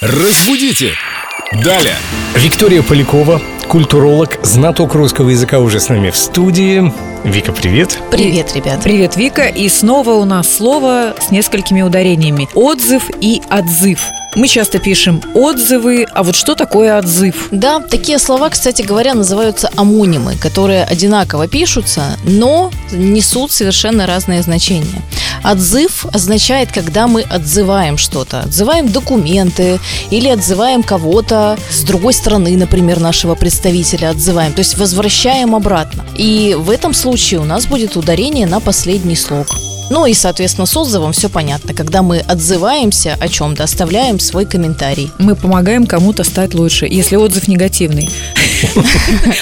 Разбудите! Далее! Виктория Полякова, культуролог, знаток русского языка уже с нами в студии. Вика, привет. Привет, ребят. Привет, Вика. И снова у нас слово с несколькими ударениями. Отзыв и отзыв. Мы часто пишем отзывы, а вот что такое отзыв? Да, такие слова, кстати говоря, называются амонимы, которые одинаково пишутся, но несут совершенно разные значения. Отзыв означает, когда мы отзываем что-то. Отзываем документы или отзываем кого-то с другой стороны, например, нашего представителя отзываем. То есть возвращаем обратно. И в этом случае у нас будет ударение на последний слог. Ну и, соответственно, с отзывом все понятно. Когда мы отзываемся о чем-то, оставляем свой комментарий. Мы помогаем кому-то стать лучше, если отзыв негативный.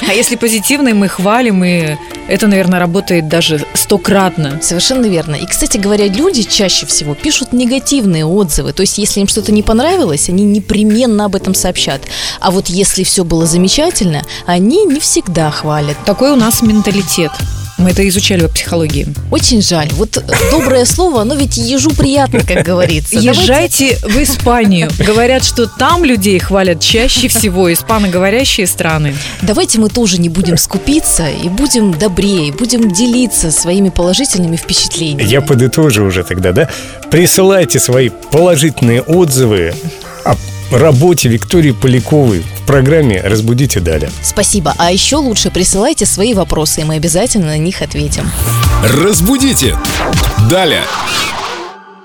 А если позитивный, мы хвалим, и это, наверное, работает даже стократно. Совершенно верно. И, кстати говоря, люди чаще всего пишут негативные отзывы. То есть, если им что-то не понравилось, они непременно об этом сообщат. А вот если все было замечательно, они не всегда хвалят. Такой у нас менталитет. Мы это изучали в психологии. Очень жаль. Вот доброе слово, оно ведь ежу приятно, как говорится. Езжайте в Испанию. Говорят, что там людей хвалят чаще всего испаноговорящие страны. Давайте мы тоже не будем скупиться и будем добрее, будем делиться своими положительными впечатлениями. Я подытожу уже тогда, да? Присылайте свои положительные отзывы о работе Виктории Поляковой в программе «Разбудите далее». Спасибо. А еще лучше присылайте свои вопросы, и мы обязательно на них ответим. Разбудите! Далее!